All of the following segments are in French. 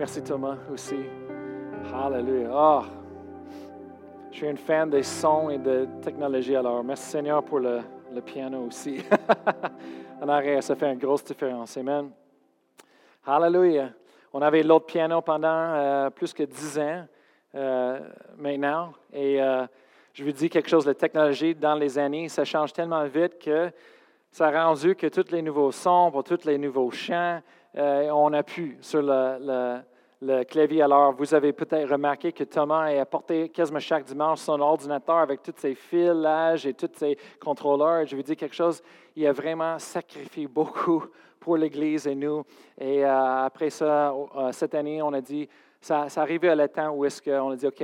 Merci Thomas aussi. Hallelujah. Oh, je suis un fan des sons et de technologie, alors merci Seigneur pour le, le piano aussi. en arrière, ça fait une grosse différence. Amen. Hallelujah. On avait l'autre piano pendant euh, plus que dix ans euh, maintenant. Et euh, je vous dis quelque chose, la technologie dans les années, ça change tellement vite que ça a rendu que tous les nouveaux sons, pour tous les nouveaux chants, on appuie sur le, le, clavier. Alors, vous avez peut-être remarqué que Thomas a apporté quasiment chaque dimanche son ordinateur avec tous ses filages et tous ses contrôleurs. Je vous dis quelque chose, il a vraiment sacrifié beaucoup pour l'Église et nous. Et euh, après ça, euh, cette année, on a dit, ça, ça arrivait à le temps où est-ce qu'on a dit, OK,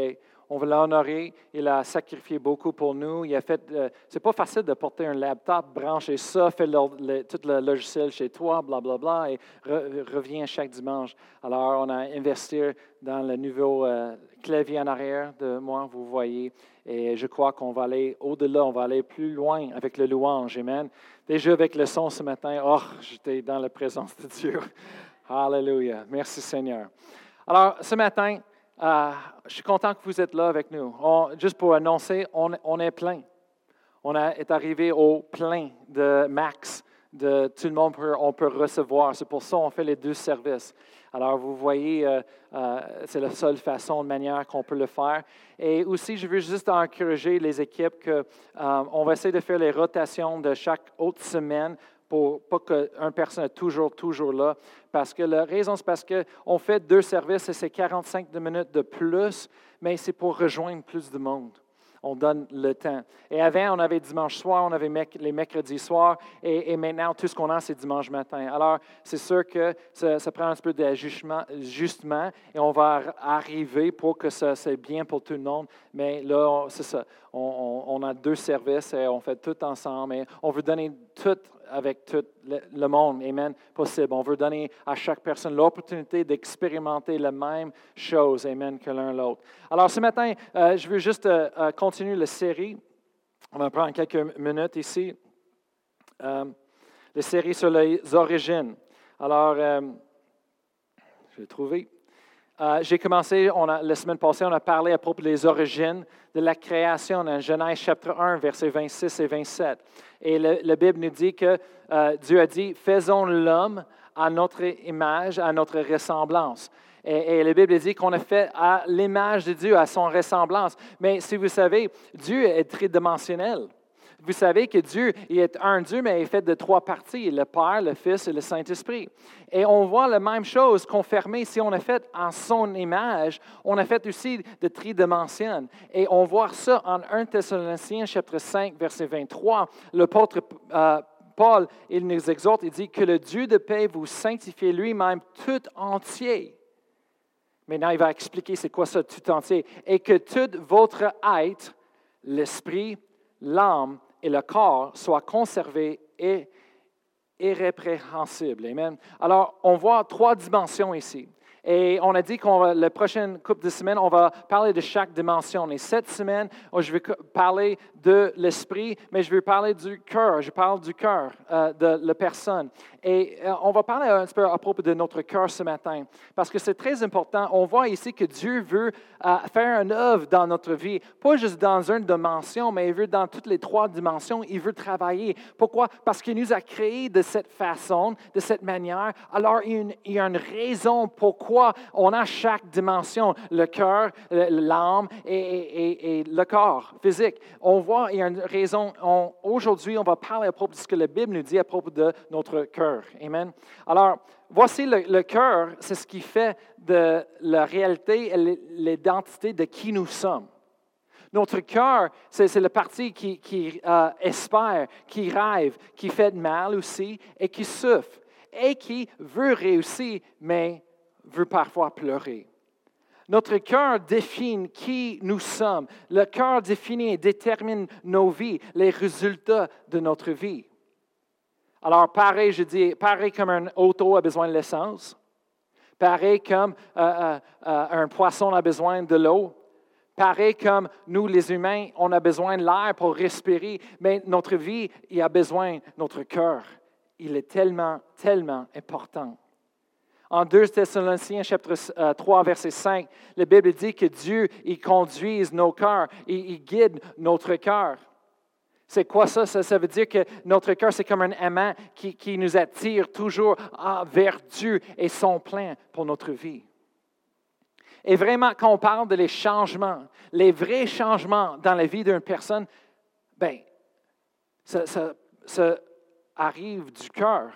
on va l'honorer. Il a sacrifié beaucoup pour nous. Il a fait. Euh, c'est pas facile de porter un laptop, brancher ça, faire tout le logiciel chez toi, blablabla, bla, bla, et revient chaque dimanche. Alors, on a investi dans le nouveau euh, clavier en arrière de moi, vous voyez. Et je crois qu'on va aller au-delà, on va aller plus loin avec le louange. Amen. Déjà avec le son ce matin, oh, j'étais dans la présence de Dieu. Hallelujah. Merci Seigneur. Alors, ce matin, euh, je suis content que vous êtes là avec nous. juste pour annoncer, on, est plein. On est arrivé au plein de max, de tout le monde peut, on peut recevoir. C'est pour ça qu'on fait les deux services. Alors, vous voyez, euh, euh, c'est la seule façon, de manière qu'on peut le faire. Et aussi, je veux juste encourager les équipes qu'on va essayer de faire les rotations de chaque autre semaine pour pas qu'une personne est toujours, toujours là. Parce que la raison, c'est parce qu'on fait deux services et c'est 45 minutes de plus, mais c'est pour rejoindre plus de monde. On donne le temps. Et avant, on avait dimanche soir, on avait les mercredis soirs, et, maintenant, tout ce qu'on a, c'est dimanche matin. Alors, c'est sûr que ça, prend un peu d'ajustement, justement, et on va arriver pour que ça c'est bien pour tout le monde. Mais là, c'est ça. On, a deux services et on fait tout ensemble. Et on veut donner tout avec tout le monde, Amen, possible. On veut donner à chaque personne l'opportunité d'expérimenter la même chose, Amen, que l'un l'autre. Alors ce matin, euh, je veux juste euh, euh, continuer la série. On va prendre quelques minutes ici. la série sur les origines. Alors, je vais trouver. J'ai commencé, on la semaine passée, on a parlé à propos des origines de la création dans Genèse chapitre 1, versets 26 et 27. Et la Bible nous dit que euh, Dieu a dit, faisons l'homme à notre image, à notre ressemblance. Et, et la Bible dit qu'on a fait à l'image de Dieu, à son ressemblance. Mais si vous savez, Dieu est tridimensionnel. Vous savez que Dieu est un Dieu, mais il est fait de trois parties, le Père, le Fils et le Saint-Esprit. Et on voit la même chose confirmée. Si on a fait en son image, on a fait aussi de tridimension. Et on voit ça en 1 Thessaloniciens chapitre 5, verset 23. L'apôtre euh, Paul, il nous exhorte, il dit que le Dieu de paix vous sanctifie lui-même tout entier. Maintenant, il va expliquer c'est quoi ça tout entier. Et que tout votre être, l'esprit, l'âme et le corps soient conservés et irrépréhensibles. Amen. Alors, on voit trois dimensions ici. Et on a dit qu'on la prochaine couple de semaines, on va parler de chaque dimension. Et cette semaine, oh, je vais parler de l'esprit, mais je vais parler du cœur. Je parle du cœur euh, de la personne. Et euh, on va parler un peu à propos de notre cœur ce matin, parce que c'est très important. On voit ici que Dieu veut euh, faire une œuvre dans notre vie, pas juste dans une dimension, mais il veut dans toutes les trois dimensions, il veut travailler. Pourquoi? Parce qu'il nous a créés de cette façon, de cette manière. Alors, il y a une, raison pourquoi on a chaque dimension, le cœur, l'âme et, le corps physique. On voit, il y a une raison. Aujourd'hui, on va parler à propos de ce que la Bible nous dit à propos de notre cœur. Amen. Alors, voici le, cœur, c'est ce qui fait de la réalité et l'identité de qui nous sommes. Notre cœur, c'est la partie qui, euh, espère, qui rêve, qui fait mal aussi et qui souffre et qui veut réussir, mais veut parfois pleurer. Notre cœur définit qui nous sommes. Le cœur définit et détermine nos vies, les résultats de notre vie. Alors, pareil, je dis, pareil comme un auto a besoin de l'essence, pareil comme euh, euh, euh, un poisson a besoin de l'eau, pareil comme nous, les humains, on a besoin de l'air pour respirer, mais notre vie, il a besoin de notre cœur. Il est tellement, tellement important. En 2 Thessaloniciens chapitre 3, verset 5, la Bible dit que Dieu, il conduise nos cœurs, il, il guide notre cœur. C'est quoi ça? ça? veut dire que notre cœur, c'est comme un aimant qui, nous attire toujours vers Dieu et son plan pour notre vie. Et vraiment, quand on parle de les changements, les vrais changements dans la vie d'une personne, ben, ça, ça arrive du cœur.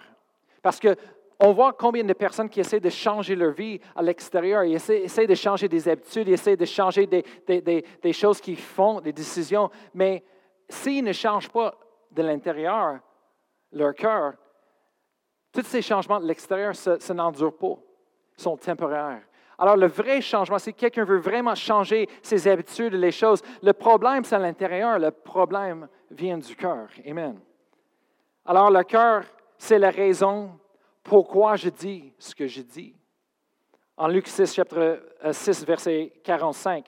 Parce que on voit combien de personnes qui essaient de changer leur vie à l'extérieur, ils essaient, de changer des habitudes, ils essaient de changer des, choses qu'ils font, des décisions, mais s'ils ne changent pas de l'intérieur, leur cœur, tous ces changements de l'extérieur, ça, ça n'endure pas, sont temporaires. Alors, le vrai changement, si quelqu'un veut vraiment changer ses habitudes, les choses, le problème, c'est à l'intérieur, le problème vient du cœur. Amen. Alors, le cœur, c'est la raison pourquoi je dis ce que je dis. En Luc 6, chapitre 6, euh, verset 45,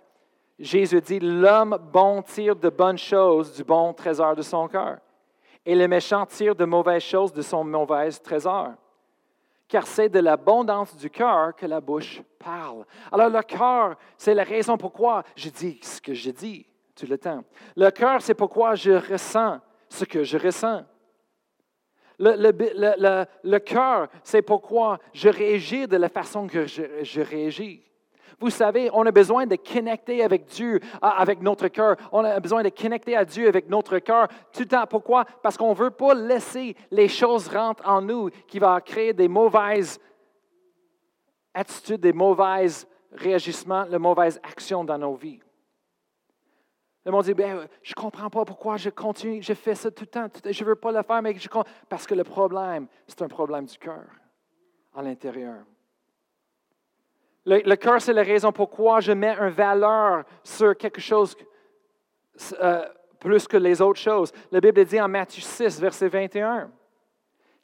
Jésus dit, L'homme bon tire de bonnes choses du bon trésor de son cœur, et le méchant tire de mauvaises choses de son mauvais trésor. Car c'est de l'abondance du cœur que la bouche parle. Alors le cœur, c'est la raison pourquoi je dis ce que je dis tout le temps. Le cœur, c'est pourquoi je ressens ce que je ressens. Le, cœur, c'est pourquoi je réagis de la façon que je, réagis. Vous savez, on a besoin de connecter avec Dieu, avec notre cœur. On a besoin de connecter à Dieu avec notre cœur tout le temps. Pourquoi? Parce qu'on ne veut pas laisser les choses rentrer en nous qui vont créer des mauvaises attitudes, des mauvais réagissements, de mauvaises actions dans nos vies. Le monde dit, ben, je ne comprends pas pourquoi je continue, je fais ça tout le temps, je ne veux pas le faire, mais je Parce que le problème, c'est un problème du cœur, à l'intérieur. Le, cœur, c'est la raison pourquoi je mets une valeur sur quelque chose euh, plus que les autres choses. La Bible dit en Matthieu 6, verset 21,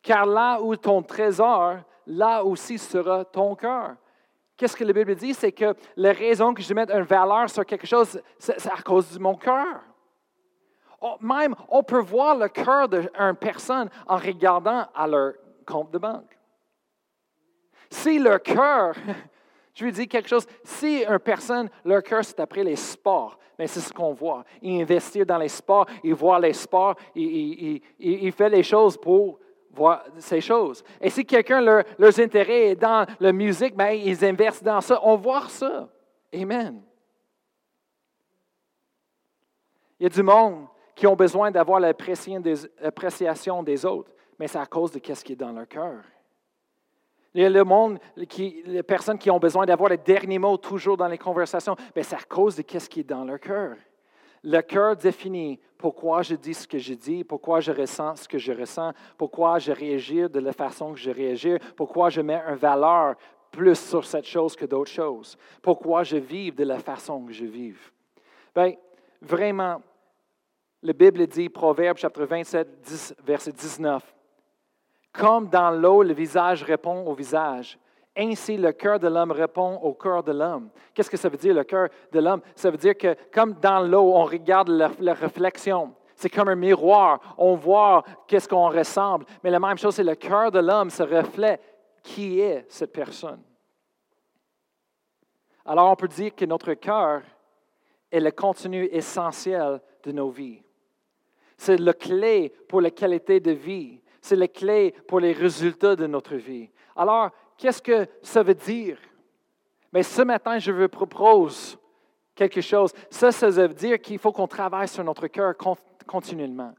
Car là où ton trésor, là aussi sera ton cœur. Qu'est-ce que la Bible dit? C'est que la raison que je mets une valeur sur quelque chose, c'est à cause de mon cœur. Oh, même, on peut voir le cœur d'une personne en regardant à leur compte de banque. Si leur cœur, je lui dis quelque chose, si une personne, leur cœur, c'est après les sports, mais ben, c'est ce qu'on voit. Il investit dans les sports, il voit les sports, il, il fait les choses pour voir ces choses. Et si quelqu'un, leur, leurs intérêts est dans la musique, ben, ils investissent dans ça. On voit ça. Amen. Il y a du monde qui ont besoin d'avoir l'appréciation des autres, mais c'est à cause de ce qui est dans leur cœur. Il y a le monde, qui, les personnes qui ont besoin d'avoir le dernier mot toujours dans les conversations, mais c'est à cause de ce qui est dans leur cœur. Le cœur définit pourquoi je dis ce que je dis, pourquoi je ressens ce que je ressens, pourquoi je réagis de la façon que je réagis, pourquoi je mets une valeur plus sur cette chose que d'autres choses, pourquoi je vis de la façon que je vis. Bien, vraiment, la Bible dit, Proverbe chapitre 27, 10, verset 19, Comme dans l'eau, le visage répond au visage, ainsi, le cœur de l'homme répond au cœur de l'homme. Qu'est-ce que ça veut dire, le cœur de l'homme? Ça veut dire que comme dans l'eau, on regarde la, réflexion. C'est comme un miroir. On voit qu'est-ce qu'on ressemble. Mais la même chose, c'est le cœur de l'homme se reflète qui est cette personne? Alors, on peut dire que notre cœur est le contenu essentiel de nos vies. C'est le clé pour la qualité de vie. C'est le clé pour les résultats de notre vie. Alors, Qu'est-ce que ça veut dire? Mais ce matin, je vous propose quelque chose. Ça, ça veut dire qu'il faut qu'on travaille sur notre cœur continuellement.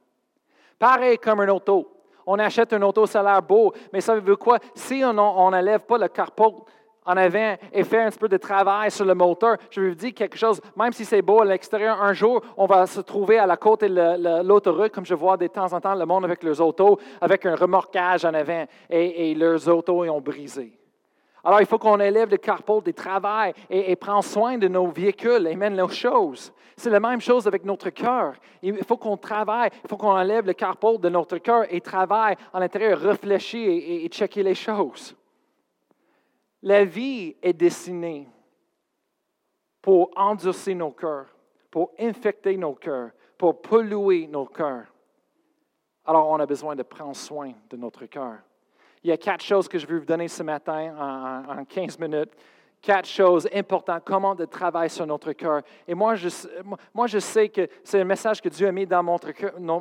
Pareil comme un auto. On achète un auto, ça a l'air beau, mais ça veut quoi? Si on n'enlève pas le carport en avant et fait un petit peu de travail sur le moteur, je vais vous dire quelque chose, même si c'est beau à l'extérieur, un jour, on va se trouver à la côte de l'autoroute, comme je vois de temps en temps le monde avec leurs autos, avec un remorquage en avant, et, leurs autos ont brisé. Alors, il faut qu'on élève le carport des travail et, et soin de nos véhicules et mène nos choses. C'est la même chose avec notre cœur. Il faut qu'on travaille, il faut qu'on enlève le carport de notre cœur et travaille en l'intérieur, réfléchir et, et checker les choses. La vie est destinée pour endurcir nos cœurs, pour infecter nos cœurs, pour polluer nos cœurs. Alors, on a besoin de prendre soin de notre cœur. Il y a quatre choses que je veux vous donner ce matin en, en 15 minutes quatre choses importantes, comment de travailler sur notre cœur. Et moi je, moi, je sais que c'est un message que Dieu a mis dans mon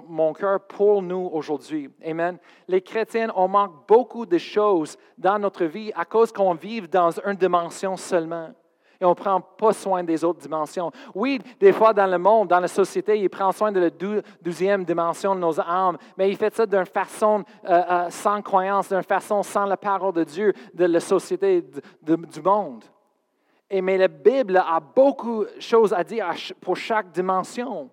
mon cœur pour nous aujourd'hui. Amen. Les chrétiens, on manque beaucoup de choses dans notre vie à cause qu'on vit dans une dimension seulement. Et on ne prend pas soin des autres dimensions. Oui, des fois dans le monde, dans la société, il prend soin de la douzième dimension de nos âmes, mais il fait ça d'une façon euh, euh, sans croyance, d'une façon sans la parole de Dieu, de la société, du monde. Et mais la Bible a beaucoup de choses à dire pour chaque dimension.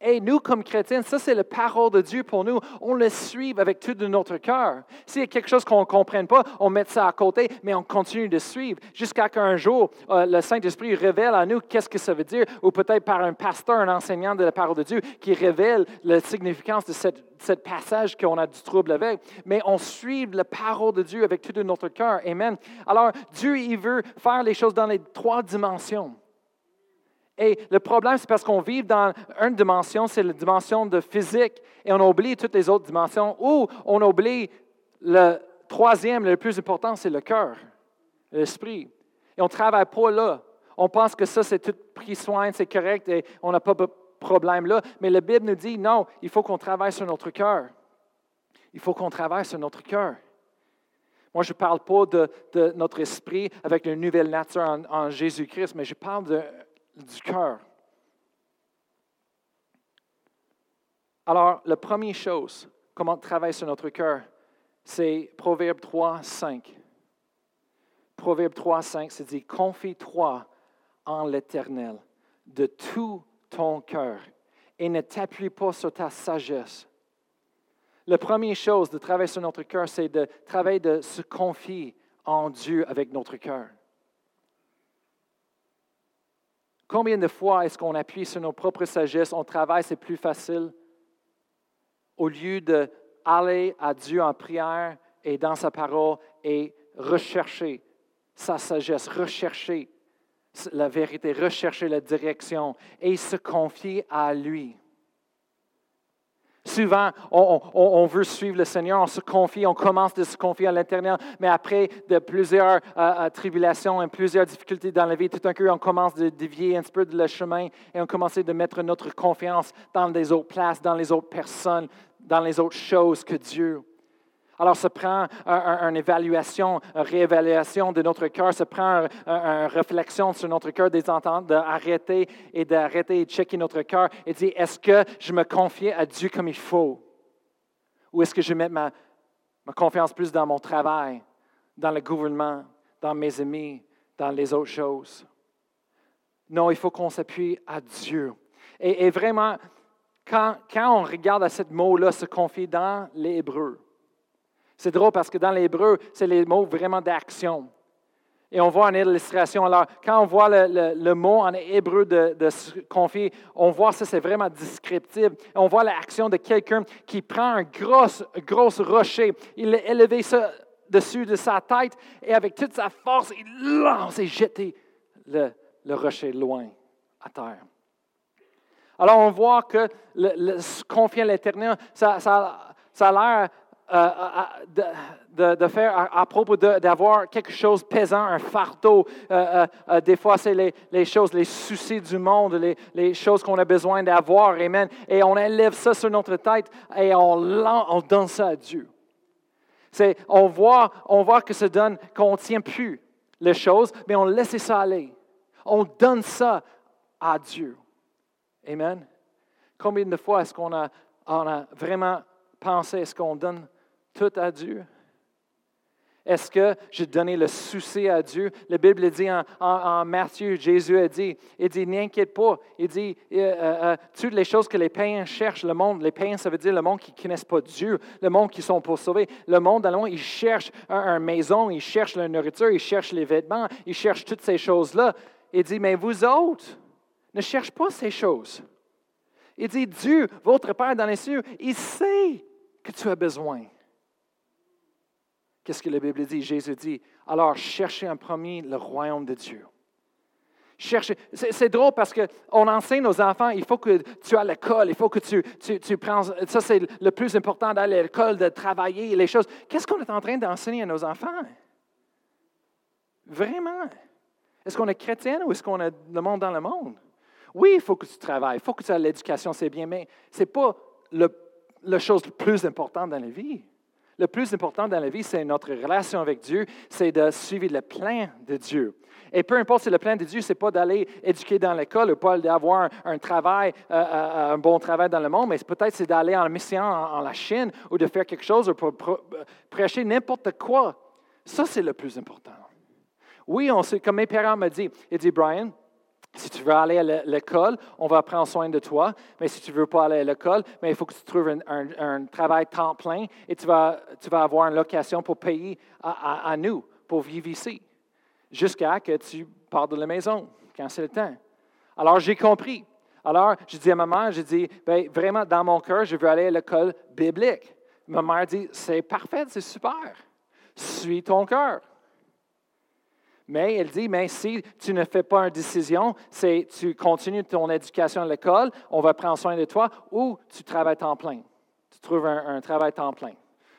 Et nous, comme chrétiens, ça c'est la parole de Dieu pour nous. On le suit avec tout de notre cœur. S'il y a quelque chose qu'on ne comprenne pas, on met ça à côté, mais on continue de suivre jusqu'à qu'un jour, euh, le Saint-Esprit révèle à nous qu'est-ce que ça veut dire, ou peut-être par un pasteur, un enseignant de la parole de Dieu, qui révèle la significance de cette, passage qu'on a du trouble avec. Mais on suit la parole de Dieu avec tout de notre cœur. Amen. Alors, Dieu, il veut faire les choses dans les trois dimensions. Et le problème, c'est parce qu'on vit dans une dimension, c'est la dimension de physique, et on oublie toutes les autres dimensions, ou on oublie le troisième, le plus important, c'est le cœur, l'esprit. Et on ne travaille pas là. On pense que ça, c'est tout pris soin, c'est correct, et on n'a pas de problème là. Mais la Bible nous dit, non, il faut qu'on travaille sur notre cœur. Il faut qu'on travaille sur notre cœur. Moi, je ne parle pas de, notre esprit avec une nouvelle nature en, en Jésus-Christ, mais je parle de du cœur. Alors, la première chose, comment travailler sur notre cœur, c'est Proverbe 3, 5. Proverbe 3, 5, c'est dit, confie-toi en l'Éternel de tout ton cœur et ne t'appuie pas sur ta sagesse. La première chose de travailler sur notre cœur, c'est de travailler de se confier en Dieu avec notre cœur. Combien de fois est-ce qu'on appuie sur nos propres sagesses, on travaille, c'est plus facile, au lieu d'aller à Dieu en prière et dans sa parole et rechercher sa sagesse, rechercher la vérité, rechercher la direction et se confier à lui. Souvent, on, veut suivre le Seigneur, on se confie, on commence de se confier à l'intérieur, mais après de plusieurs euh, euh, tribulations et plusieurs difficultés dans la vie, tout d'un coup, on commence de dévier un petit peu de le chemin et on commence de mettre notre confiance dans les autres places, dans les autres personnes, dans les autres choses que Dieu. Alors, ça prend une évaluation, une réévaluation de notre cœur, ça prend une, réflexion sur notre cœur, des ententes, d'arrêter et d'arrêter et checker notre cœur et dire est-ce que je me confie à Dieu comme il faut? Ou est-ce que je mets ma, ma confiance plus dans mon travail, dans le gouvernement, dans mes amis, dans les autres choses? Non, il faut qu'on s'appuie à Dieu. Et, vraiment, quand, quand, on regarde à ce mot-là, se confier dans l'hébreu, c'est drôle parce que dans l'hébreu, c'est les mots vraiment d'action. Et on voit en illustration, alors quand on voit le, mot en hébreu de, se confier, on voit ça, c'est vraiment descriptif. On voit l'action de quelqu'un qui prend un gros, gros rocher, il a élevé ça dessus de sa tête et avec toute sa force, il lance et jette le, rocher loin à terre. Alors on voit que le, confier à l'Éternel, ça, ça a l'air euh, de, de, faire à, propos d'avoir quelque chose pesant, un fardeau. Euh, euh, des fois, c'est les, choses, les soucis du monde, les, choses qu'on a besoin d'avoir. Amen. Et on élève ça sur notre tête et on, on donne ça à Dieu. On, voit, on voit que ça donne qu'on ne tient plus les choses, mais on laisse ça aller. On donne ça à Dieu. Amen. Combien de fois est-ce qu'on a, a vraiment pensé, est-ce qu'on donne tout à Dieu? Est-ce que j'ai donné le souci à Dieu? La Bible dit en, Matthieu, Jésus a dit, il dit, n'inquiète pas. Il dit, euh, euh, euh, toutes les choses que les païens cherchent, le monde, les païens, ça veut dire le monde qui ne connaissent pas Dieu, le monde qui sont pour sauver. Le monde, monde, ils cherchent une maison, ils cherchent la nourriture, ils cherchent les vêtements, ils cherchent toutes ces choses-là. Il dit, mais vous autres, ne cherchez pas ces choses. Il dit, Dieu, votre Père dans les cieux, il sait que tu as besoin. Qu'est-ce que la Bible dit? Jésus dit, alors cherchez en premier le royaume de Dieu. chercher. C'est drôle parce qu'on enseigne aux enfants, il faut que tu à l'école, il faut que tu, tu, tu prends. Ça, c'est le plus important d'aller à l'école, de travailler, les choses. Qu'est-ce qu'on est en train d'enseigner à nos enfants? Vraiment? Est-ce qu'on est chrétien ou est-ce qu'on est le monde dans le monde? Oui, il faut que tu travailles, il faut que tu aies l'éducation, c'est bien, mais ce n'est pas le, la chose la plus importante dans la vie. Le plus important dans la vie, c'est notre relation avec Dieu, c'est de suivre le plan de Dieu. Et peu importe si le plan de Dieu, ce n'est pas d'aller éduquer dans l'école ou pas d'avoir un travail, euh, euh, un bon travail dans le monde, mais peut-être c'est d'aller en mission en, la Chine ou de faire quelque chose ou pour, prêcher n'importe quoi. Ça, c'est le plus important. Oui, on sait, comme mes parents me disent, ils disent, Brian, si tu veux aller à l'école, on va prendre soin de toi. Mais si tu ne veux pas aller à l'école, mais il faut que tu trouves un, travail temps plein et tu vas, avoir une location pour payer à, nous, pour vivre ici, jusqu'à que tu partes de la maison, quand c'est le temps. Alors, j'ai compris. Alors, je dis à ma mère, je dis, ben, vraiment, dans mon cœur, je veux aller à l'école biblique. Ma mère dit, c'est parfait, c'est super. Suis ton cœur. Mais elle dit, mais si tu ne fais pas une décision, c'est tu continues ton éducation à l'école, on va prendre soin de toi, ou tu travailles temps plein. Tu trouves un, travail temps plein.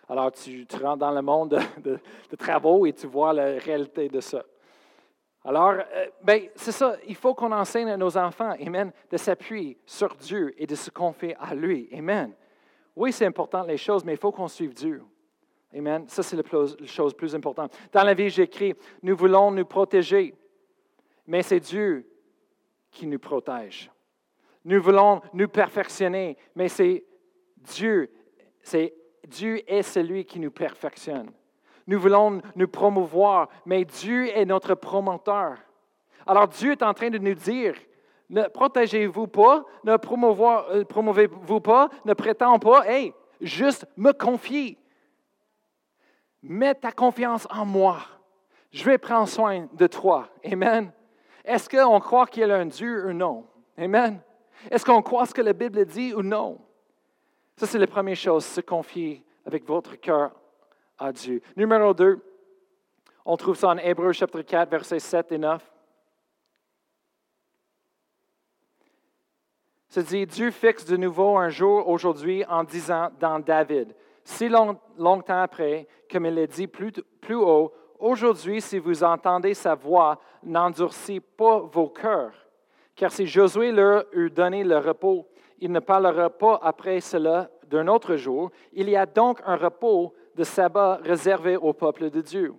Alors, tu, rentres dans le monde de, travaux et tu vois la réalité de ça. Alors, euh, ben, c'est ça, il faut qu'on enseigne à nos enfants, Amen, de s'appuyer sur Dieu et de se confier à lui. Amen. Oui, c'est important les choses, mais il faut qu'on suive Dieu. Amen. Ça, c'est la chose plus importante. Dans la vie, j'écris, nous voulons nous protéger, mais c'est Dieu qui nous protège. Nous voulons nous perfectionner, mais c'est Dieu, c'est Dieu est celui qui nous perfectionne. Nous voulons nous promouvoir, mais Dieu est notre promoteur. Alors Dieu est en train de nous dire, ne protégez-vous pas, ne euh, promouvez-vous pas, ne prétendez pas, hey, juste me confier. Mets ta confiance en moi. Je vais prendre soin de toi. Amen. Est-ce qu'on croit qu'il y a un Dieu ou non? Amen. Est-ce qu'on croit ce que la Bible dit ou non? Ça, c'est la première chose, se confier avec votre cœur à Dieu. Numéro 2, on trouve ça en Hébreu chapitre 4, versets 7 et 9. Ça dit, Dieu fixe de nouveau un jour aujourd'hui en disant dans David, si longtemps après, comme il l'a dit plus, haut, aujourd'hui, si vous entendez sa voix, n'endurcis pas vos cœurs. Car si Josué leur eut donné le repos, il ne parlera pas après cela d'un autre jour. Il y a donc un repos de sabbat réservé au peuple de Dieu.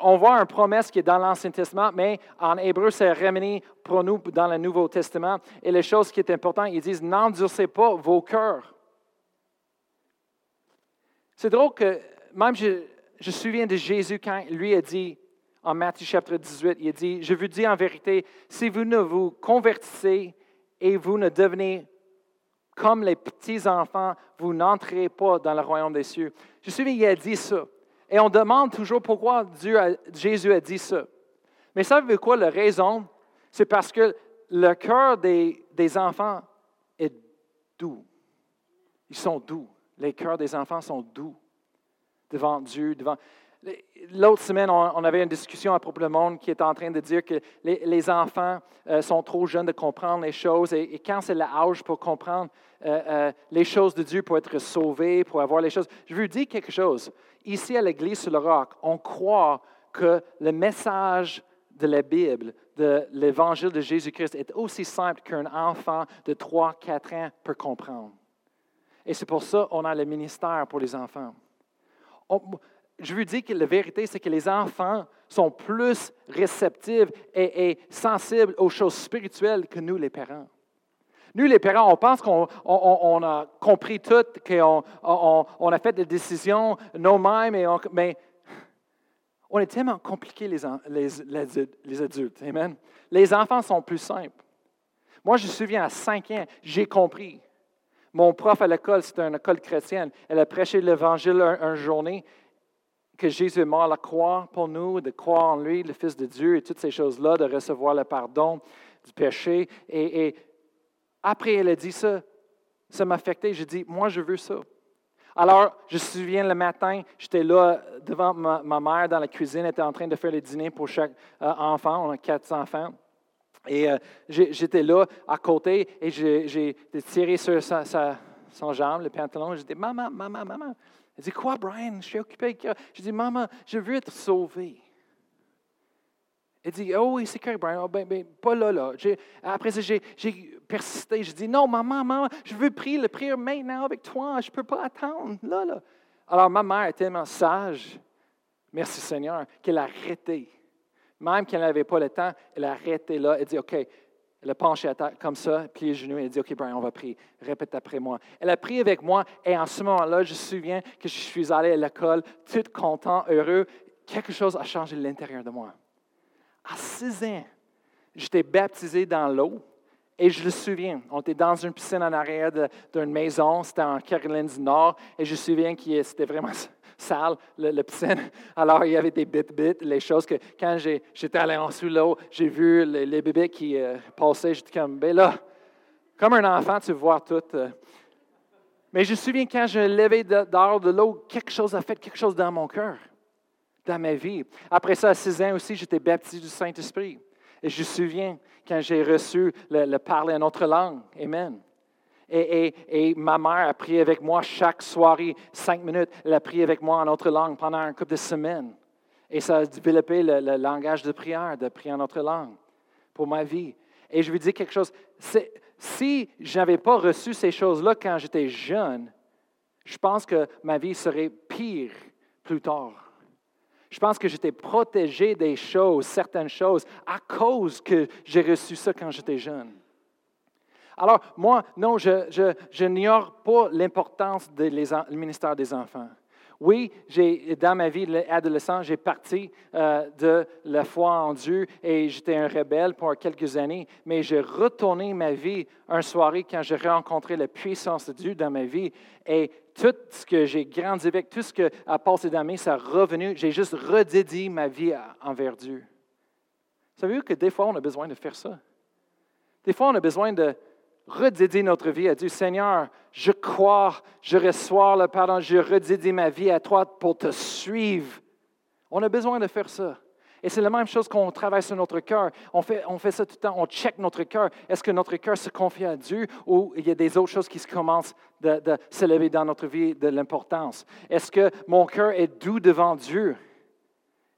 On voit une promesse qui est dans l'Ancien Testament, mais en hébreu, c'est ramené pour nous dans le Nouveau Testament. Et les choses qui sont importantes, ils disent, n'endurcez pas vos cœurs. C'est drôle que même je, me souviens de Jésus quand lui a dit en Matthieu chapitre 18, il a dit, je vous dis en vérité, si vous ne vous convertissez et vous ne devenez comme les petits-enfants, vous n'entrez pas dans le royaume des cieux. Je me souviens, il a dit ça. Et on demande toujours pourquoi Jésus a dit ça. Mais savez-vous quoi la raison? C'est parce que le cœur des enfants est doux. Ils sont doux. Les cœurs des enfants sont doux devant Dieu, devant... L'autre semaine, on, avait une discussion à propos du monde qui était en train de dire que les, enfants euh, sont trop jeunes de comprendre les choses et, quand c'est l'âge pour comprendre euh, euh, les choses de Dieu, pour être sauvé, pour avoir les choses. Je veux dire quelque chose. Ici à l'Église sur le roc, on croit que le message de la Bible, de l'Évangile de Jésus-Christ est aussi simple qu'un enfant de 3-4 ans peut comprendre. Et c'est pour ça qu'on a le ministère pour les enfants. je veux dire que la vérité, c'est que les enfants sont plus réceptifs et, sensibles aux choses spirituelles que nous, les parents. Nous, les parents, on pense qu'on a compris tout, qu'on on, a fait des décisions nous-mêmes, mais on est tellement compliqués, les, les, les, adultes. Amen. Les enfants sont plus simples. Moi, je me souviens, à 5 ans, j'ai compris. Mon prof à l'école, c'était une école chrétienne. Elle a prêché l'Évangile une journée que Jésus est mort à la croix pour nous, de croire en lui, le Fils de Dieu, et toutes ces choses-là, de recevoir le pardon du péché. Et, après, elle a dit ça. Ça m'a affecté. J'ai dit, moi, je veux ça. Alors, je me souviens le matin, j'étais là devant ma, mère dans la cuisine, elle était en train de faire le dîner pour chaque euh, enfant. On a quatre enfants. Et euh, j'étais là à côté et j'ai tiré sur sa, son jambe, le pantalon. J'ai dit, maman, maman, maman. Elle dit, quoi, Brian? Je suis occupé. Je dis, maman, je veux être sauvé. Elle dit, oh oui, c'est correct, Brian. Oh, ben, ben, pas là, là. Après ça, j'ai persisté. Je dis, non, maman, maman, je veux prier le prière maintenant avec toi. Je ne peux pas attendre, là, là. Alors, ma mère est tellement sage, merci Seigneur, qu'elle a arrêté. Même qu'elle n'avait pas le temps, elle a arrêté là. Elle dit, OK, elle a penché à terre comme ça, plié les genoux. Elle a dit, OK, Brian, on va prier. Répète après moi. Elle a prié avec moi et en ce moment-là, je me souviens que je suis allé à l'école, tout content, heureux. Quelque chose a changé l'intérieur de moi. À six ans, j'étais baptisé dans l'eau. Et je me souviens, on était dans une piscine en arrière d'une maison, c'était en Caroline du Nord, et je me souviens que c'était vraiment sale, le, piscine. Alors, il y avait des bits-bits, les choses que quand j'étais allé en sous l'eau, j'ai vu les, bébés qui euh, passaient, j'étais comme, ben là, comme un enfant, tu vois tout. Euh. Mais je me souviens quand je levais dehors de l'eau, quelque chose a fait quelque chose dans mon cœur, dans ma vie. Après ça, à 6 ans aussi, j'étais baptisé du Saint-Esprit. Et je me souviens quand j'ai reçu le, parler en autre langue. Amen. Et, ma mère a prié avec moi chaque soirée, cinq minutes. Elle a prié avec moi en autre langue pendant un couple de semaines. Et ça a développé le, langage de prière, de prier en autre langue pour ma vie. Et je lui dis quelque chose. Si je n'avais pas reçu ces choses-là quand j'étais jeune, je pense que ma vie serait pire plus tard. Je pense que j'étais protégé des choses, certaines choses, à cause que j'ai reçu ça quand j'étais jeune. Alors, moi, non, je, n'ignore pas l'importance du ministère des enfants. Oui, dans ma vie adolescente, j'ai parti euh, de la foi en Dieu et j'étais un rebelle pour quelques années, mais j'ai retourné ma vie un soirée quand j'ai rencontré la puissance de Dieu dans ma vie et tout ce que j'ai grandi avec, tout ce qui a passé dans ça a revenu. J'ai juste redédié ma vie envers Dieu. Savez-vous que des fois, on a besoin de faire ça? Des fois, on a besoin de redédier notre vie à Dieu. Seigneur, je crois, je reçois le pardon, je redédie ma vie à toi pour te suivre. On a besoin de faire ça. Et c'est la même chose qu'on travaille sur notre cœur. On fait, on ça tout le temps, on check notre cœur. Est-ce que notre cœur se confie à Dieu ou il y a des autres choses qui commencent de, de s'élever dans notre vie de l'importance? Est-ce que mon cœur est doux devant Dieu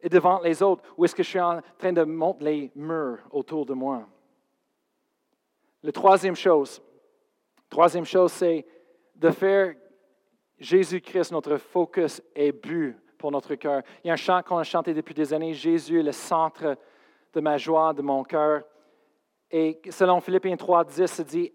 et devant les autres ou est-ce que je suis en train de monter les murs autour de moi? La troisième chose, troisième chose, c'est de faire Jésus-Christ notre focus et but pour notre cœur. Il y a un chant qu'on a chanté depuis des années, Jésus est le centre de ma joie, de mon cœur. Et selon Philippiens 3, 10, dit,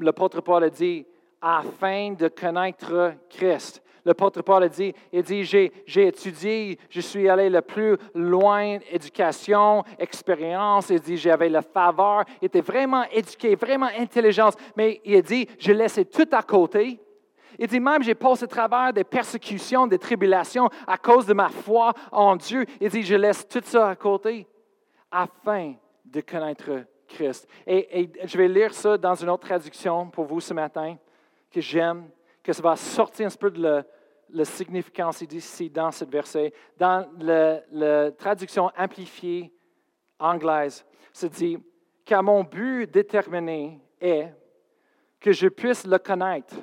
l'apôtre Paul a dit, afin de connaître Christ. L'apôtre Paul a dit, il dit, j'ai, j'ai étudié, je suis allé le plus loin, éducation, expérience, il dit, j'avais la faveur, il était vraiment éduqué, vraiment intelligence, mais il a dit, je laissais tout à côté. Il dit même, j'ai passé à travers des persécutions, des tribulations à cause de ma foi en Dieu. Il dit, je laisse tout ça à côté afin de connaître Christ. Et, je vais lire ça dans une autre traduction pour vous ce matin que j'aime, que ça va sortir un peu de la, la significance ici dans ce verset. Dans la, traduction amplifiée anglaise, se dit, car mon but déterminé est que je puisse le connaître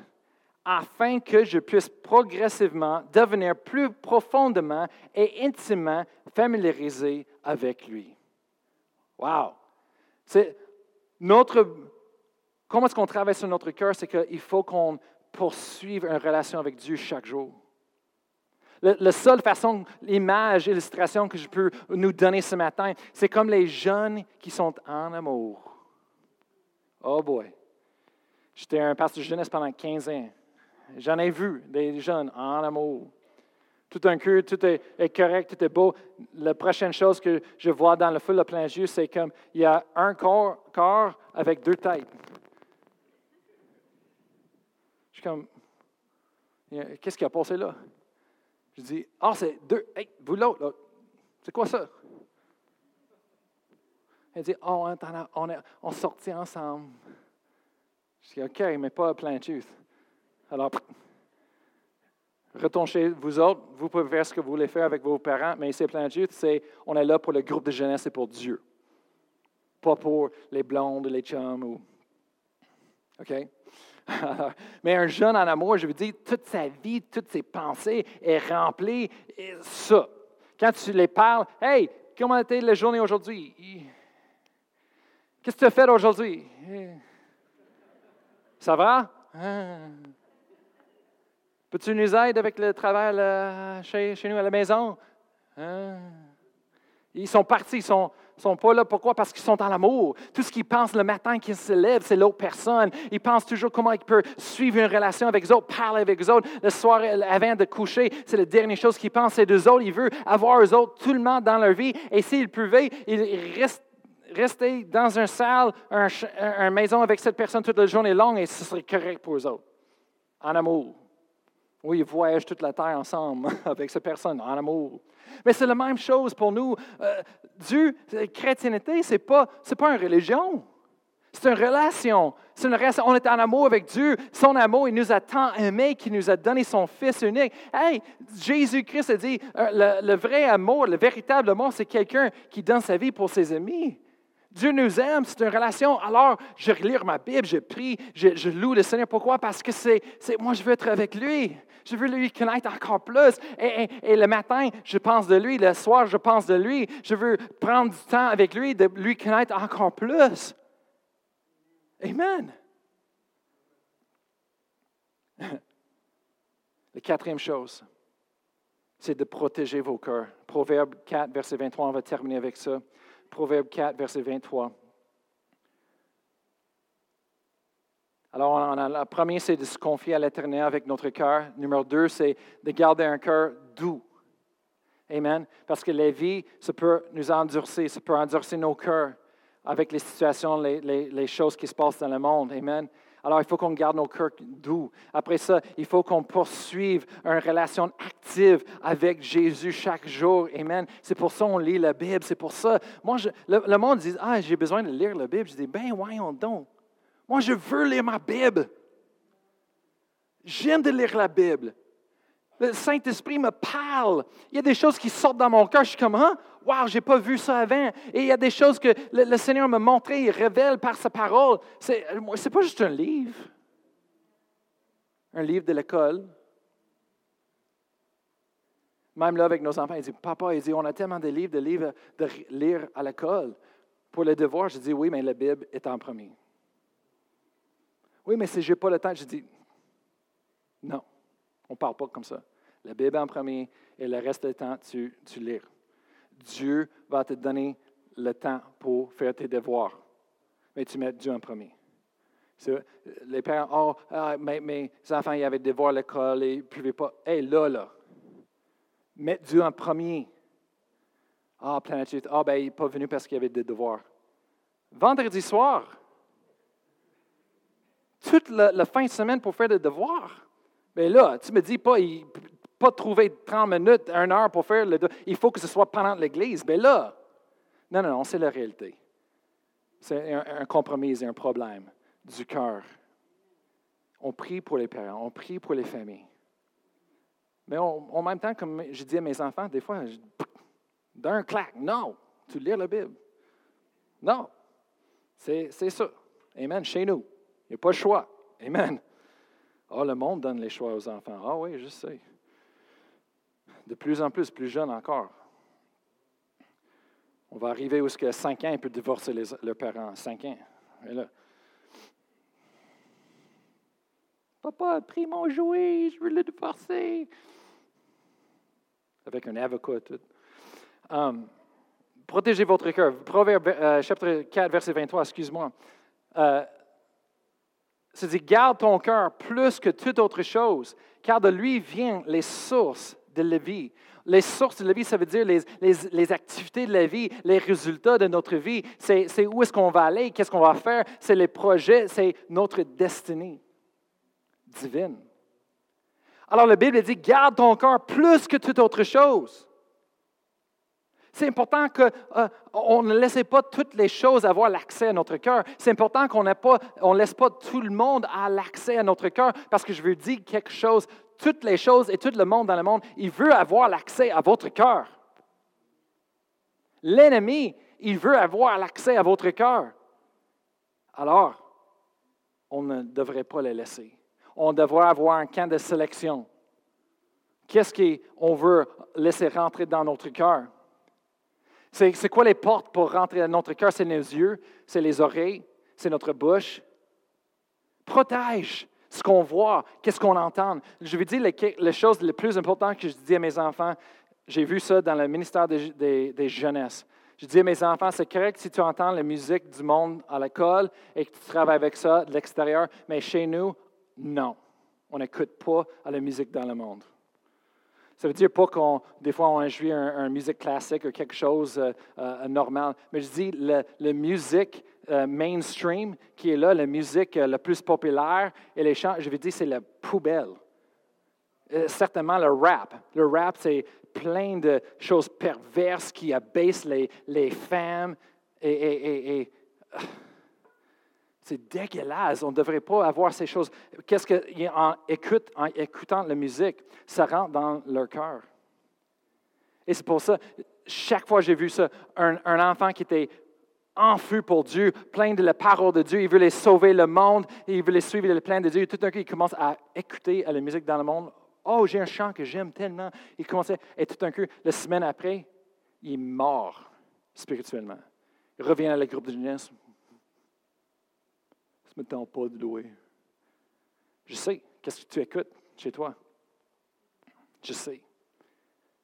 afin que je puisse progressivement devenir plus profondément et intimement familiarisé avec lui. Wow! C'est notre, comment est-ce qu'on travaille sur notre cœur? C'est qu'il faut qu'on poursuive une relation avec Dieu chaque jour. La, seule façon, l'image, l'illustration que je peux nous donner ce matin, c'est comme les jeunes qui sont en amour. Oh boy! J'étais un pasteur jeunesse pendant 15 ans. J'en ai vu des jeunes en amour. Tout un cœur, tout est, correct, tout est beau. La prochaine chose que je vois dans le feu de plein Dieu, c'est comme il y a un corps avec deux têtes. Je suis comme, qu'est-ce qui a passé là? Je dis, ah, c'est deux, hey, vous l'autre, c'est quoi ça? Elle dit, oh, on, est, on sortit ensemble. Je dis, OK, mais pas plein de alors, retournez chez vous autres, vous pouvez faire ce que vous voulez faire avec vos parents, mais c'est plein Dieu, c'est on est là pour le groupe de jeunesse et pour Dieu. pas pour les blondes, les chums. Ou... OK? Mais un jeune en amour, je veux dire, toute sa vie, toutes ses pensées est remplie de ça. Quand tu les parles, Hey, comment a été la journée aujourd'hui? Qu'est-ce que tu as fait aujourd'hui? Ça va? Ah. Peux-tu nous aider avec le travail chez, chez, nous à la maison? Ah. Ils sont partis, ils sont, sont pas là. Pourquoi? Parce qu'ils sont dans l'amour. Tout ce qu'ils pensent le matin qu'ils se lèvent, c'est l'autre personne. Ils pensent toujours comment ils peuvent suivre une relation avec eux autres, parler avec eux autres. Le soir avant de coucher, c'est la dernière chose qu'ils pensent, c'est d'eux autres. Ils veulent avoir eux autres, tout le monde dans leur vie. Et s'ils pouvaient, ils restent rester dans une salle, une un maison avec cette personne toute la journée longue et ce serait correct pour eux autres. En amour. Oui, ils voyagent toute la terre ensemble avec cette personne, en amour. Mais c'est la même chose pour nous. Euh, Dieu, la chrétienté, ce n'est pas, pas une religion. C'est une relation. C'est une relation. On est en amour avec Dieu. Son amour, il nous a tant aimés qu'il nous a donné son Fils unique. Hey, Jésus-Christ a dit, euh, le, le, vrai amour, le véritable amour, c'est quelqu'un qui donne sa vie pour ses amis. Dieu nous aime, c'est une relation. Alors, je relis ma Bible, je prie, je, loue le Seigneur. Pourquoi? Parce que c'est, moi, je veux être avec lui. Je veux lui connaître encore plus. Et, le matin, je pense de lui. Le soir, je pense de lui. Je veux prendre du temps avec lui, de lui connaître encore plus. Amen. La quatrième chose, c'est de protéger vos cœurs. Proverbe 4, verset 23, on va terminer avec ça. Proverbe 4, verset 23. Alors, on a, le premier, c'est de se confier à l'Éternel avec notre cœur. Numéro deux, c'est de garder un cœur doux. Amen. Parce que la vie, ça peut nous endurcir, ça peut endurcir nos cœurs avec les situations, les, choses qui se passent dans le monde. Amen. Alors, il faut qu'on garde nos cœurs doux. Après ça, il faut qu'on poursuive une relation active avec Jésus chaque jour. Amen. C'est pour ça qu'on lit la Bible. C'est pour ça. Moi, le, monde dit Ah, j'ai besoin de lire la Bible. Je dis Ben, voyons donc. Moi, je veux lire ma Bible. J'aime de lire la Bible. Le Saint-Esprit me parle. Il y a des choses qui sortent dans mon cœur. Je suis comme, hein? Je n'ai pas vu ça avant. Et il y a des choses que le, Seigneur m'a montré, il révèle par sa parole. Ce n'est pas juste un livre. Un livre de l'école. Même là, avec nos enfants, ils disent, papa, il dit, on a tellement de livres, de livres de lire à l'école. Pour les devoirs, je dis, oui, mais la Bible est en premier. Oui, mais si je n'ai pas le temps, je dis, non. On ne parle pas comme ça. La Bible en premier et le reste du temps, tu, tu lis. Dieu va te donner le temps pour faire tes devoirs. Mais tu mets Dieu en premier. Les parents, oh, ah, mes, enfants, ils avaient des devoirs à l'école et ils ne pouvaient pas. Hé, là, là, mets Dieu en premier. Ah, planète, ah, ben, il n'est pas venu parce qu'il y avait des devoirs. Vendredi soir, toute la fin de semaine pour faire des devoirs. Mais là, tu me dis pas, trouver 30 minutes, une heure pour faire le. Il faut que ce soit pendant l'Église. Mais là, non, non, non, c'est la réalité. C'est un, compromis et un problème du cœur. On prie pour les parents, on prie pour les familles. Mais en même temps, comme je dis à mes enfants, des fois, d'un clac, non, tu lis la Bible. Non, c'est ça. Amen, chez nous. Il n'y a pas le choix. Amen. Ah, le monde donne les choix aux enfants. Ah oui, je sais. De plus en plus, plus jeunes encore. On va arriver où, à 5 ans, ils peuvent divorcer les, leurs parents. 5 ans. Papa a pris mon jouet, je veux le divorcer. Avec un avocat tout. Um, protégez votre cœur. Proverbe euh, chapitre 4, verset 23, excuse-moi. Euh, c'est dit, garde ton cœur plus que toute autre chose, car de lui viennent les sources de la vie. Les sources de la vie, ça veut dire les, les, activités de la vie, les résultats de notre vie. C'est où est-ce qu'on va aller, qu'est-ce qu'on va faire. C'est les projets, c'est notre destinée divine. Alors la Bible dit, garde ton cœur plus que toute autre chose. C'est important qu'on euh, ne laisse pas toutes les choses avoir l'accès à notre cœur. C'est important qu'on ne laisse pas tout le monde avoir l'accès à notre cœur parce que je veux dire quelque chose. Toutes les choses et tout le monde dans le monde, il veut avoir l'accès à votre cœur. L'ennemi, Il veut avoir l'accès à votre cœur. Alors, on ne devrait pas le laisser. On devrait avoir un camp de sélection. Qu'est-ce qu'on veut laisser rentrer dans notre cœur? C'est quoi les portes pour rentrer dans notre cœur? C'est nos yeux, c'est les oreilles, c'est notre bouche. Protège ce qu'on voit, qu'est-ce qu'on entend. Je vais dire les, choses les plus importantes que je dis à mes enfants. J'ai vu ça dans le ministère des, des, jeunesses. Je dis à mes enfants, c'est correct si tu entends la musique du monde à l'école et que tu travailles avec ça de l'extérieur, mais chez nous, non. On n'écoute pas la musique dans le monde. Ça veut dire pas qu'on, des fois, on joue une musique classique ou quelque chose euh, euh, normal, mais je dis la, musique euh, mainstream qui est là, la musique la plus populaire et les chants, je veux dire, c'est la poubelle. certainement le rap. Le rap, c'est plein de choses perverses qui abaissent les, les femmes et c'est dégueulasse. On ne devrait pas avoir ces choses. Qu'est-ce qu'en écoute, en écoutant la musique, ça rentre dans leur cœur. Et c'est pour ça, chaque fois que j'ai vu ça, un, enfant qui était en feu pour Dieu, plein de la parole de Dieu, il voulait sauver le monde, il voulait suivre le plan de Dieu. Tout d'un coup, il commence à écouter la musique dans le monde. Oh, j'ai un chant que j'aime tellement. Il commençait, et tout d'un coup, la semaine après, il est mort spirituellement. Il revient à la groupe de jeunesse me tente pas de louer. Je sais, qu'est-ce que tu écoutes chez toi? Je sais.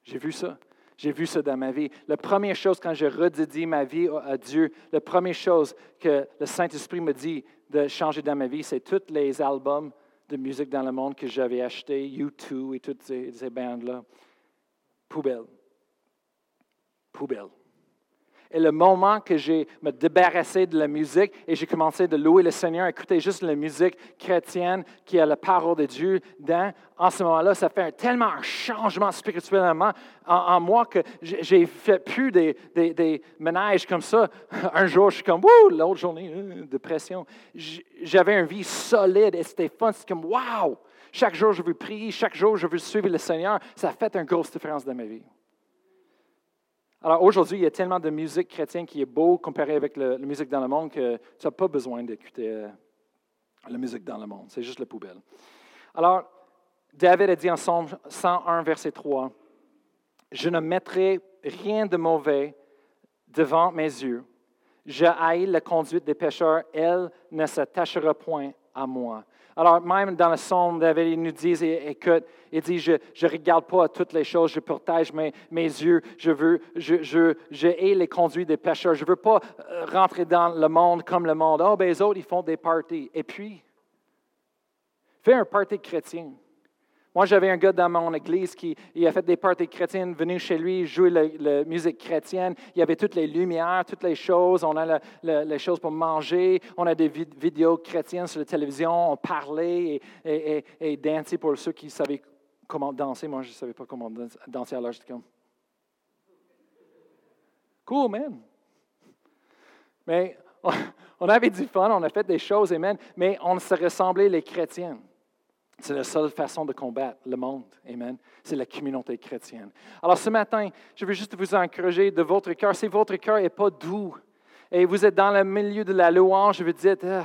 J'ai vu ça. J'ai vu ça dans ma vie. La première chose, quand je redédie ma vie à Dieu, la première chose que le Saint-Esprit me dit de changer dans ma vie, c'est tous les albums de musique dans le monde que j'avais achetés, U2 et toutes ces, ces bandes-là. Poubelle. Poubelle. Et le moment que j'ai me débarrassé de la musique et j'ai commencé de louer le Seigneur, écouter juste la musique chrétienne qui a la parole de Dieu dans, en ce moment-là, ça fait tellement un changement spirituellement en, moi que j'ai fait plus des, des, des, ménages comme ça. Un jour, je suis comme, wouh, l'autre journée, euh, dépression. J'avais une vie solide et c'était fun. C'est comme, wow! Chaque jour, je veux prier, chaque jour, je veux suivre le Seigneur. Ça a fait une grosse différence dans ma vie. Alors aujourd'hui, il y a tellement de musique chrétienne qui est beau comparé avec la musique dans le monde que tu n'as pas besoin d'écouter euh, la musique dans le monde. C'est juste la poubelle. Alors, David a dit en Somme 101, verset 3, Je ne mettrai rien de mauvais devant mes yeux. Je haïs la conduite des pécheurs, elle ne s'attachera point à moi. Alors, même dans le psaume, David il nous dit, écoute, il dit, je ne regarde pas toutes les choses, je protège mes, mes yeux, je veux, je, je, je hais les conduits des pécheurs, je ne veux pas euh, rentrer dans le monde comme le monde. Oh, ben les autres, ils font des parties. Et puis, fais un party chrétien. Moi, j'avais un gars dans mon église qui a fait des parties chrétiennes, venu chez lui, jouer la, musique chrétienne. Il y avait toutes les lumières, toutes les choses. On a les choses pour manger. On a des vidéos chrétiennes sur la télévision. On parlait et, et, danser pour ceux qui savaient comment danser. Moi, je ne savais pas comment danser. Alors, j'étais comme. Cool, man. Mais on avait du fun, on a fait des choses, amen, mais on se ressemblait les chrétiens. C'est la seule façon de combattre le monde. Amen. C'est la communauté chrétienne. Alors ce matin, je veux juste vous encourager de votre cœur. Si votre cœur n'est pas doux et vous êtes dans le milieu de la louange, je veux dire, ah,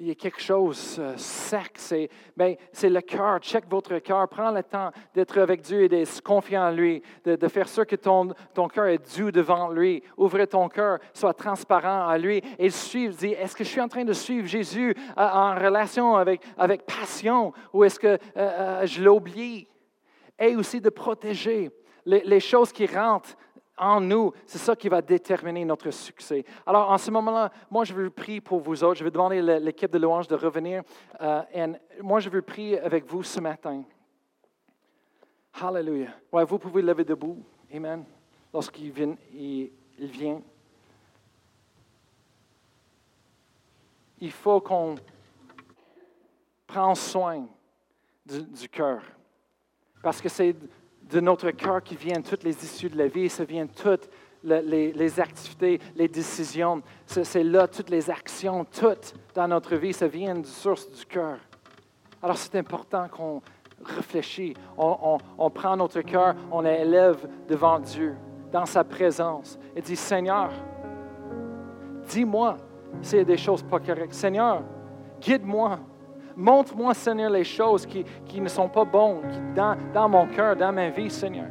il y a quelque chose euh, sec. C'est ben, le cœur. Check votre cœur. Prends le temps d'être avec Dieu et de se confier en lui, de, faire sûr que ton, ton cœur est doux devant lui. Ouvre ton cœur, sois transparent à lui et suive. Dis, est-ce que je suis en train de suivre Jésus euh, en relation avec, avec passion ou est-ce que euh, je l'oublie? Et aussi de protéger les, les choses qui rentrent en nous, c'est ça qui va déterminer notre succès. Alors, en ce moment-là, moi, je veux prier pour vous autres. Je vais demander à l'équipe de louange de revenir. Euh, et moi, je veux prier avec vous ce matin. Hallelujah. Ouais, vous pouvez lever debout. Amen. Lorsqu'il vient, il, vient. Il faut qu'on prenne soin du, du cœur. Parce que c'est de notre cœur qui viennent toutes les issues de la vie, ça vient toutes les, activités, les décisions. C'est là toutes les actions, toutes dans notre vie, ça vient du source du cœur. Alors c'est important qu'on réfléchisse, on, prend notre cœur, on l'élève devant Dieu. dans sa présence et dis, Seigneur, dis-moi s'il y a des choses pas correctes. Seigneur, guide-moi. Montre-moi, Seigneur, les choses qui, ne sont pas bonnes dans, dans mon cœur, dans ma vie, Seigneur.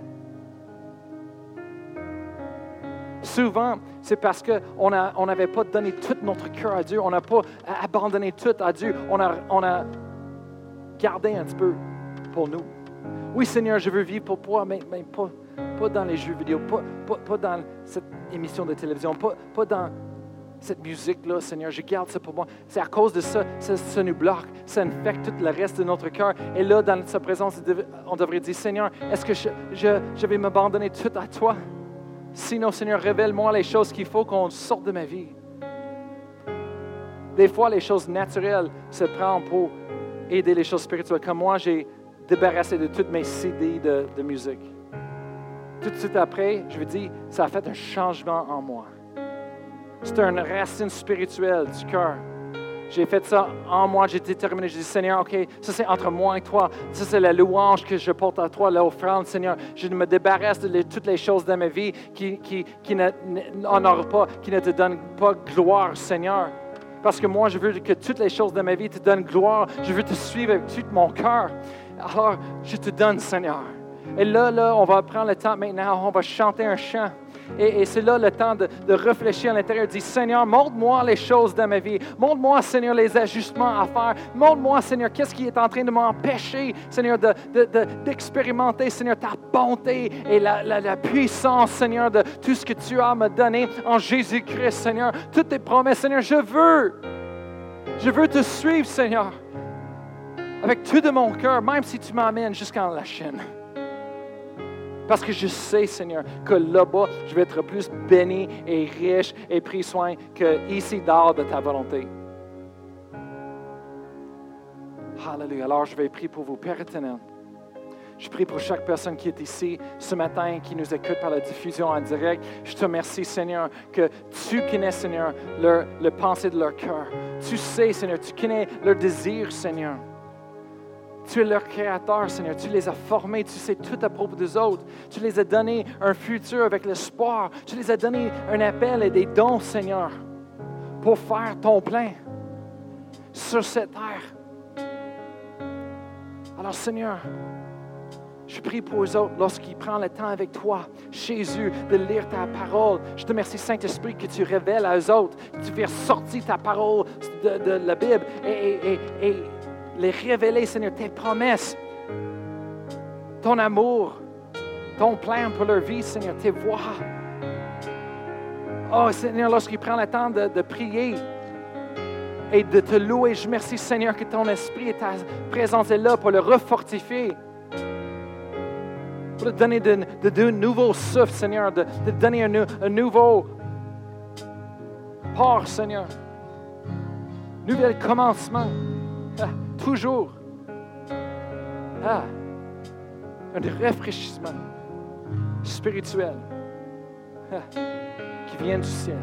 Souvent, c'est parce qu'on n'avait pas donné tout notre cœur à Dieu, on n'a pas abandonné tout à Dieu, on a, on a gardé un petit peu pour nous. Oui, Seigneur, je veux vivre pour toi, mais, pas, pas, dans les jeux vidéo, pas, pas, dans cette émission de télévision, pas, pas dans cette musique-là, Seigneur, je garde ça pour moi. C'est à cause de ça, ça, ça, nous bloque, ça infecte tout le reste de notre cœur. Et là, dans sa présence, on devrait dire, Seigneur, est-ce que je, vais m'abandonner tout à toi? Sinon, Seigneur, révèle-moi les choses qu'il faut qu'on sorte de ma vie. Des fois, les choses naturelles se prennent pour aider les choses spirituelles. Comme moi, j'ai débarrassé de toutes mes CD de, musique. Tout de suite après, je veux dire, ça a fait un changement en moi. C'est une racine spirituelle du cœur. J'ai fait ça en moi, j'ai déterminé, j'ai dit, Seigneur, OK, ça c'est entre moi et toi. Ça c'est la louange que je porte à toi, l'offrande, Seigneur. Je me débarrasse de toutes les choses dans ma vie qui, qui, qui n'honorent pas, qui ne te donnent pas gloire, Seigneur. Parce que moi, je veux que toutes les choses de ma vie te donnent gloire. Je veux te suivre avec tout mon cœur. Alors, je te donne, Seigneur. Et là, là, on va prendre le temps maintenant, on va chanter un chant. Et, c'est là le temps de, réfléchir à l'intérieur. Dire, Seigneur, montre-moi les choses de ma vie. Montre-moi, Seigneur, les ajustements à faire. Montre-moi, Seigneur, qu'est-ce qui est en train de m'empêcher, Seigneur, d'expérimenter, Seigneur, ta bonté et la, la, puissance, Seigneur, de tout ce que tu as à me donner en Jésus-Christ, Seigneur. Toutes tes promesses, Seigneur, je veux. Je veux te suivre, Seigneur, avec tout de mon cœur, même si tu m'amènes jusqu'en la chaîne. Parce que je sais, Seigneur, que là-bas, je vais être plus béni et riche et pris soin que ici dehors de ta volonté. Alléluia. Alors, je vais prier pour vous, Père éternel. Je prie pour chaque personne qui est ici ce matin, qui nous écoute par la diffusion en direct. Je te remercie, Seigneur, que tu connais, Seigneur, leur, le pensée de leur cœur. Tu sais, Seigneur, tu connais leur désir, Seigneur. Tu es leur créateur, Seigneur. Tu les as formés. Tu sais tout à propos des autres. Tu les as donné un futur avec l'espoir. Tu les as donné un appel et des dons, Seigneur, pour faire ton plein sur cette terre. Alors, Seigneur, je prie pour eux autres lorsqu'ils prennent le temps avec toi, Jésus, de lire ta parole. Je te remercie, Saint-Esprit, que tu révèles à eux autres, que tu fais sortir ta parole de, la Bible et, et les révéler, Seigneur, tes promesses, ton amour, ton plan pour leur vie, Seigneur, tes voix. Oh, Seigneur, lorsqu'ils prennent le temps de, prier et de te louer, je remercie, Seigneur, que ton esprit et ta présence est là pour le refortifier pour te donner de, de, nouveaux souffles, Seigneur, de, de donner un, un, nouveau port, Seigneur. Nouvel commencement. Toujours ah, un rafraîchissement spirituel ah, qui vient du ciel.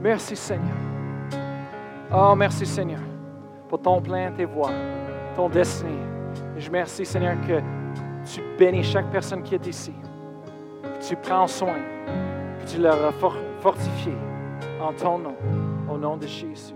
Merci Seigneur. Oh, merci Seigneur pour ton plein, tes voix, ton destin. je remercie Seigneur que tu bénis chaque personne qui est ici, que tu prends soin, que tu leur as fortifié en ton nom, au nom de Jésus.